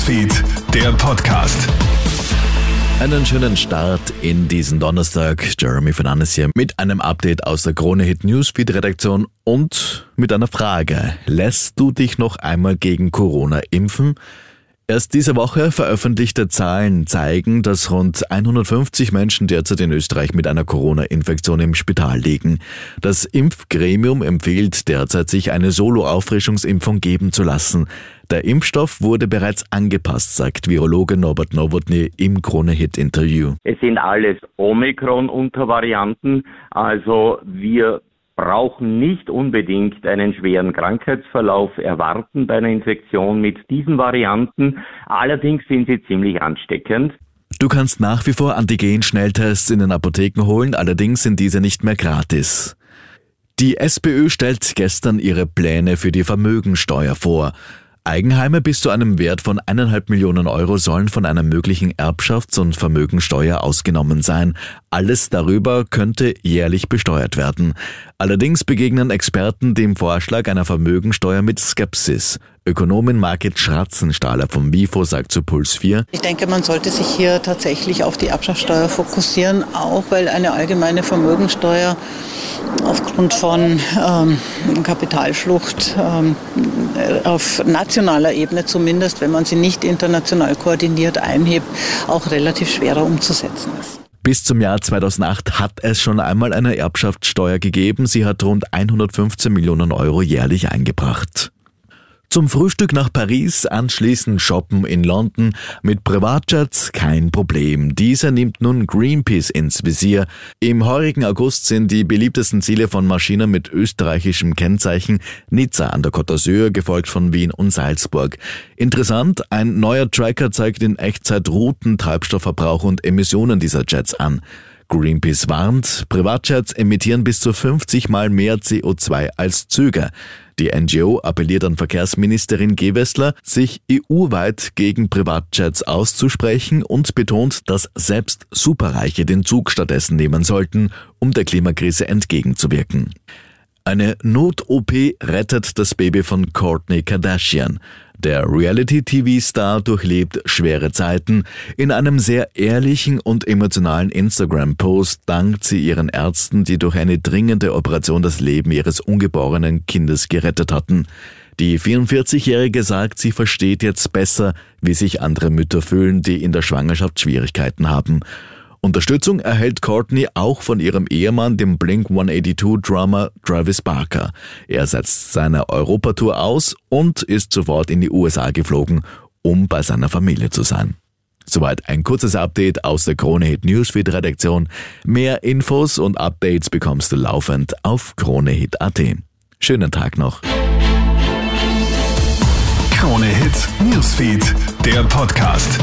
Newsfeed, der Podcast. Einen schönen Start in diesen Donnerstag. Jeremy Fernandes hier mit einem Update aus der Krone Hit Newsfeed Redaktion und mit einer Frage. Lässt du dich noch einmal gegen Corona impfen? Erst diese Woche veröffentlichte Zahlen zeigen, dass rund 150 Menschen derzeit in Österreich mit einer Corona-Infektion im Spital liegen. Das Impfgremium empfiehlt derzeit, sich eine Solo-Auffrischungsimpfung geben zu lassen. Der Impfstoff wurde bereits angepasst, sagt Virologe Norbert Nowotny im Krone-Hit-Interview. Es sind alles Omikron-Untervarianten, also wir brauchen nicht unbedingt einen schweren Krankheitsverlauf erwarten bei einer Infektion mit diesen Varianten. Allerdings sind sie ziemlich ansteckend. Du kannst nach wie vor Antigen-Schnelltests in den Apotheken holen, allerdings sind diese nicht mehr gratis. Die SPÖ stellt gestern ihre Pläne für die Vermögensteuer vor. Eigenheime bis zu einem Wert von eineinhalb Millionen Euro sollen von einer möglichen Erbschafts- und Vermögensteuer ausgenommen sein. Alles darüber könnte jährlich besteuert werden. Allerdings begegnen Experten dem Vorschlag einer Vermögensteuer mit Skepsis. Ökonomin Margit Schratzenstahler vom WIFO sagt zu Puls 4. Ich denke, man sollte sich hier tatsächlich auf die Erbschaftssteuer fokussieren, auch weil eine allgemeine Vermögensteuer aufgrund von ähm, Kapitalflucht ähm, auf nationaler Ebene zumindest, wenn man sie nicht international koordiniert einhebt, auch relativ schwerer umzusetzen ist. Bis zum Jahr 2008 hat es schon einmal eine Erbschaftssteuer gegeben. Sie hat rund 115 Millionen Euro jährlich eingebracht. Zum Frühstück nach Paris, anschließend shoppen in London. Mit Privatjets kein Problem. Dieser nimmt nun Greenpeace ins Visier. Im heurigen August sind die beliebtesten Ziele von Maschinen mit österreichischem Kennzeichen Nizza an der Côte d'Azur, gefolgt von Wien und Salzburg. Interessant, ein neuer Tracker zeigt in Echtzeit Routen, Treibstoffverbrauch und Emissionen dieser Jets an. Greenpeace warnt, Privatjets emittieren bis zu 50 mal mehr CO2 als Züge. Die NGO appelliert an Verkehrsministerin Gewessler, sich EU-weit gegen Privatjets auszusprechen und betont, dass selbst Superreiche den Zug stattdessen nehmen sollten, um der Klimakrise entgegenzuwirken. Eine Not-OP rettet das Baby von Courtney Kardashian. Der Reality-TV-Star durchlebt schwere Zeiten. In einem sehr ehrlichen und emotionalen Instagram-Post dankt sie ihren Ärzten, die durch eine dringende Operation das Leben ihres ungeborenen Kindes gerettet hatten. Die 44-Jährige sagt, sie versteht jetzt besser, wie sich andere Mütter fühlen, die in der Schwangerschaft Schwierigkeiten haben. Unterstützung erhält Courtney auch von ihrem Ehemann, dem Blink-182-Drummer Travis Barker. Er setzt seine Europatour aus und ist sofort in die USA geflogen, um bei seiner Familie zu sein. Soweit ein kurzes Update aus der Krone Hit Newsfeed Redaktion. Mehr Infos und Updates bekommst du laufend auf KroneHit.at. Schönen Tag noch. Krone Hit Newsfeed, der Podcast.